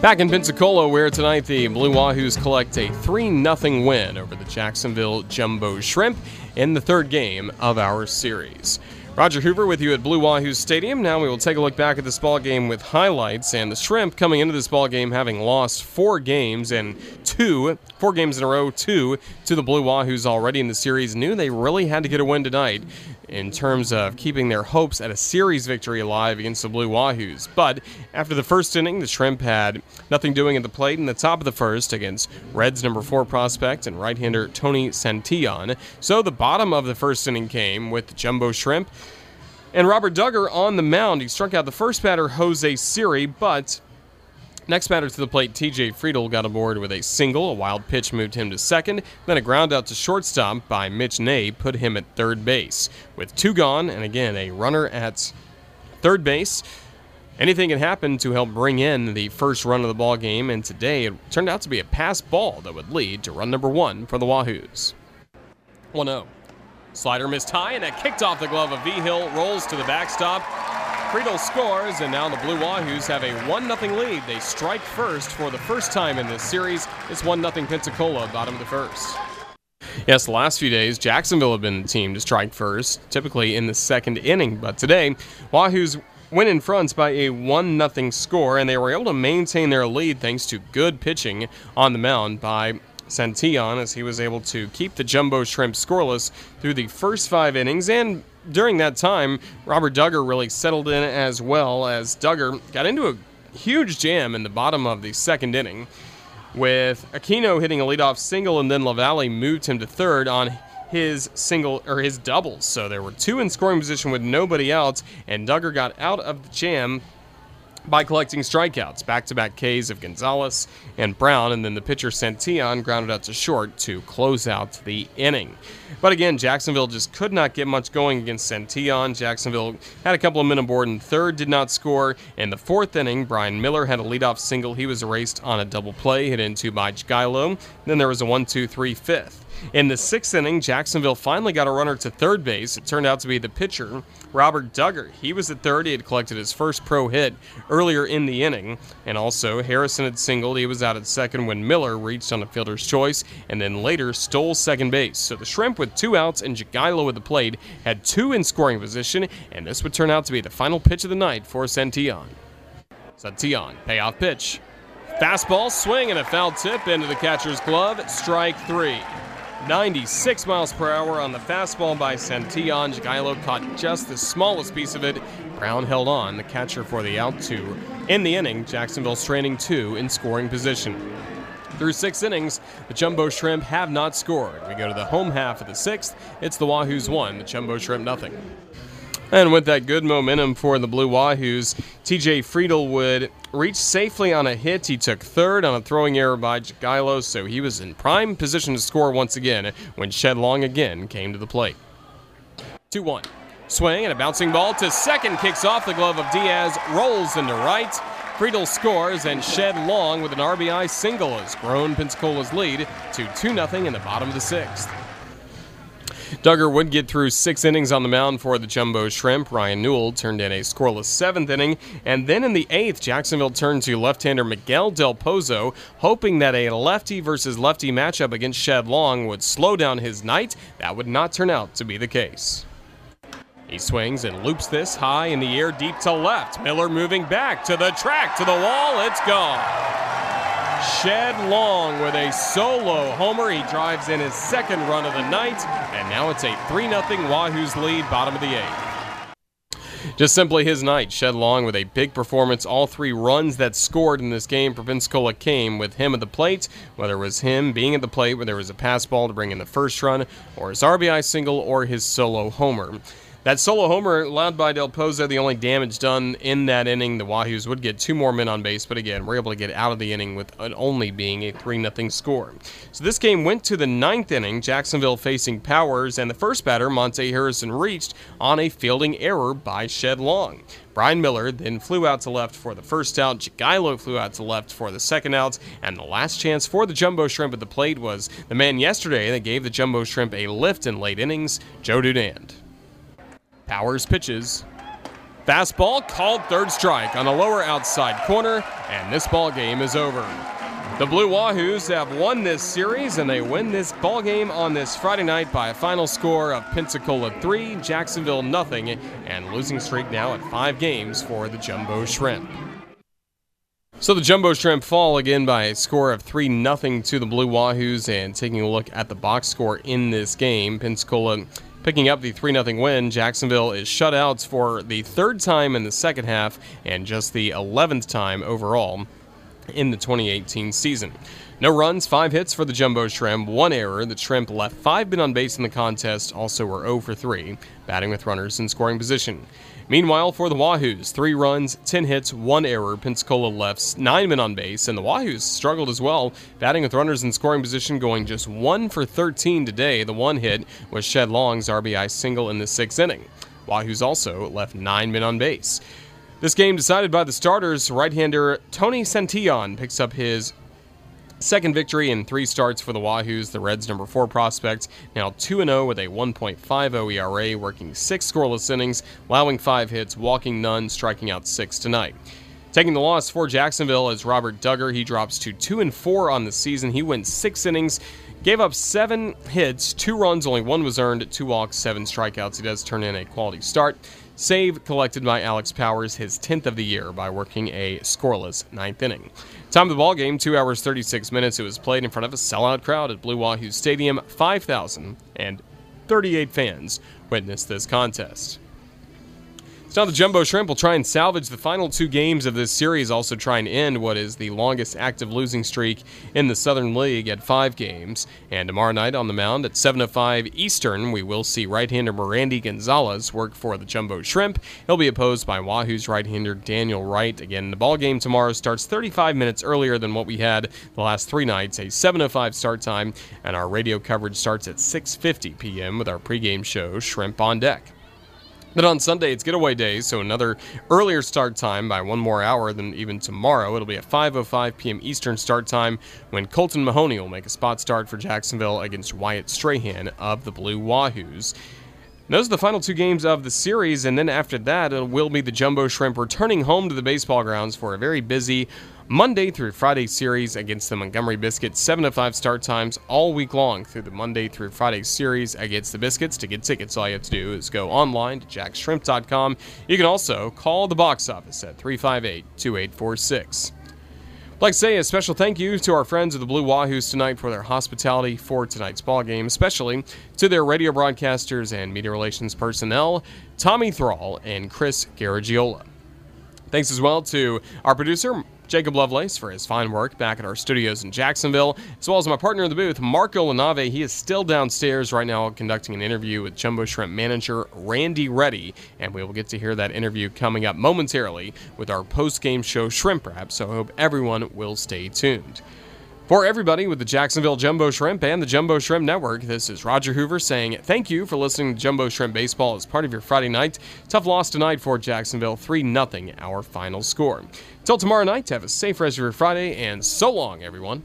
Back in Pensacola, where tonight the Blue Wahoos collect a 3 0 win over the Jacksonville Jumbo Shrimp in the third game of our series. Roger Hoover with you at Blue Wahoo Stadium. Now we will take a look back at this ball game with highlights. And the Shrimp coming into this ball game having lost four games and two, four games in a row, two to the Blue Wahoos already in the series, knew they really had to get a win tonight in terms of keeping their hopes at a series victory alive against the Blue Wahoos. But after the first inning, the Shrimp had nothing doing at the plate in the top of the first against Reds number four prospect and right-hander Tony Santillan. So the bottom of the first inning came with Jumbo Shrimp and Robert Dugger on the mound. He struck out the first batter, Jose Siri, but Next batter to the plate, TJ Friedl got aboard with a single. A wild pitch moved him to second. Then a ground out to shortstop by Mitch Nay put him at third base. With two gone, and again, a runner at third base. Anything can happen to help bring in the first run of the ball game, and today it turned out to be a pass ball that would lead to run number one for the Wahoos. 1 0. Slider missed high, and that kicked off the glove of Vigil, rolls to the backstop. Friedl scores, and now the Blue Wahoos have a 1 0 lead. They strike first for the first time in this series. It's 1 0 Pensacola, bottom of the first. Yes, the last few days, Jacksonville have been the team to strike first, typically in the second inning. But today, Wahoos went in front by a 1 0 score, and they were able to maintain their lead thanks to good pitching on the mound by Santillan as he was able to keep the Jumbo Shrimp scoreless through the first five innings and during that time, Robert Dugger really settled in as well as Dugger got into a huge jam in the bottom of the second inning with Aquino hitting a leadoff single and then LaValley moved him to third on his single or his doubles. So there were two in scoring position with nobody else, and Dugger got out of the jam by collecting strikeouts, back to back Ks of Gonzalez and Brown, and then the pitcher Santillan grounded out to short to close out the inning. But again, Jacksonville just could not get much going against Santillan. Jacksonville had a couple of men aboard in third, did not score. In the fourth inning, Brian Miller had a leadoff single. He was erased on a double play hit into by Jagielo. Then there was a 1 2 3 fifth. In the sixth inning, Jacksonville finally got a runner to third base. It turned out to be the pitcher, Robert Dugger. He was at third. He had collected his first pro hit earlier in the inning. And also, Harrison had singled. He was out at second when Miller reached on a fielder's choice and then later stole second base. So the Shrimp, with two outs and Jagielo with the plate, had two in scoring position, and this would turn out to be the final pitch of the night for Santillan. Santillan, payoff pitch. Fastball swing and a foul tip into the catcher's glove. Strike three. 96 miles per hour on the fastball by Santillan. Jagielo caught just the smallest piece of it. Brown held on, the catcher for the out two. In the inning, Jacksonville's training two in scoring position. Through six innings, the Jumbo Shrimp have not scored. We go to the home half of the sixth. It's the Wahoos one, the Jumbo Shrimp nothing. And with that good momentum for the Blue Wahoos, TJ Friedl would reach safely on a hit. He took third on a throwing error by Jagielo, so he was in prime position to score once again when Shed Long again came to the plate. 2 1. Swing and a bouncing ball to second kicks off the glove of Diaz, rolls into right. Friedl scores and Shed Long with an RBI single has grown Pensacola's lead to 2 0 in the bottom of the sixth. Dugger would get through six innings on the mound for the Jumbo Shrimp. Ryan Newell turned in a scoreless seventh inning. And then in the eighth, Jacksonville turned to left hander Miguel Del Pozo, hoping that a lefty versus lefty matchup against Shed Long would slow down his night. That would not turn out to be the case. He swings and loops this high in the air deep to left. Miller moving back to the track, to the wall. It's gone. Shed Long with a solo homer. He drives in his second run of the night, and now it's a 3 0 Wahoos lead, bottom of the eighth. Just simply his night. Shed Long with a big performance. All three runs that scored in this game for Pensacola came with him at the plate, whether it was him being at the plate, where there was a pass ball to bring in the first run, or his RBI single, or his solo homer. That solo homer allowed by Del Pozo, the only damage done in that inning. The Wahoos would get two more men on base, but again, we're able to get out of the inning with it only being a 3 0 score. So this game went to the ninth inning, Jacksonville facing Powers, and the first batter, Monte Harrison, reached on a fielding error by Shed Long. Brian Miller then flew out to left for the first out. Jagielo flew out to left for the second out. And the last chance for the Jumbo Shrimp at the plate was the man yesterday that gave the Jumbo Shrimp a lift in late innings, Joe Dunand. Powers pitches. Fastball called third strike on the lower outside corner, and this ball game is over. The Blue Wahoos have won this series, and they win this ball game on this Friday night by a final score of Pensacola 3, Jacksonville nothing, and losing streak now at five games for the Jumbo Shrimp. So the Jumbo Shrimp fall again by a score of 3 0 to the Blue Wahoos. And taking a look at the box score in this game, Pensacola picking up the 3 0 win. Jacksonville is shutouts for the third time in the second half and just the 11th time overall in the 2018 season. No runs, five hits for the Jumbo Shrimp, one error. The Shrimp left five men on base in the contest, also were 0 for 3, batting with runners in scoring position. Meanwhile, for the Wahoos, three runs, 10 hits, one error. Pensacola left nine men on base, and the Wahoos struggled as well, batting with runners in scoring position, going just one for 13 today. The one hit was Shed Long's RBI single in the sixth inning. Wahoos also left nine men on base. This game decided by the starters. Right hander Tony Santillan picks up his Second victory in three starts for the Wahoos, the Reds' number four prospect, now 2 0 with a 1.50 ERA, working six scoreless innings, allowing five hits, walking none, striking out six tonight. Taking the loss for Jacksonville is Robert Dugger. He drops to 2 and 4 on the season. He went six innings, gave up seven hits, two runs, only one was earned, two walks, seven strikeouts. He does turn in a quality start. Save collected by Alex Powers, his 10th of the year, by working a scoreless ninth inning. Time of the ball game, 2 hours 36 minutes. It was played in front of a sellout crowd at Blue Wahoo Stadium. 5,038 fans witnessed this contest. So now the Jumbo Shrimp will try and salvage the final two games of this series, also try and end what is the longest active losing streak in the Southern League at five games. And tomorrow night on the mound at 7:05 Eastern, we will see right-hander Merandy Gonzalez work for the Jumbo Shrimp. He'll be opposed by Wahoo's right-hander Daniel Wright. Again, the ball game tomorrow starts 35 minutes earlier than what we had the last three nights, a 7:05 start time, and our radio coverage starts at 6:50 p.m. with our pregame show Shrimp on Deck. Then on Sunday, it's getaway day, so another earlier start time by one more hour than even tomorrow. It'll be at 5.05 p.m. Eastern start time when Colton Mahoney will make a spot start for Jacksonville against Wyatt Strahan of the Blue Wahoos. Those are the final two games of the series, and then after that, it will be the Jumbo Shrimp returning home to the baseball grounds for a very busy Monday through Friday series against the Montgomery Biscuits. 7 to 5 start times all week long through the Monday through Friday series against the Biscuits. To get tickets, all you have to do is go online to jaxshrimp.com. You can also call the box office at 358 2846. Like to say a special thank you to our friends of the Blue Wahoos tonight for their hospitality for tonight's ball game, especially to their radio broadcasters and media relations personnel, Tommy Thrall and Chris Garagiola. Thanks as well to our producer, Jacob Lovelace for his fine work back at our studios in Jacksonville, as well as my partner in the booth, Marco Lanave. He is still downstairs right now conducting an interview with Jumbo Shrimp manager Randy Ready, and we will get to hear that interview coming up momentarily with our post-game show Shrimp Wrap, so I hope everyone will stay tuned. For everybody with the Jacksonville Jumbo Shrimp and the Jumbo Shrimp Network, this is Roger Hoover saying thank you for listening to Jumbo Shrimp Baseball as part of your Friday night. Tough loss tonight for Jacksonville, 3 0 our final score. Till tomorrow night, have a safe rest of your Friday, and so long, everyone.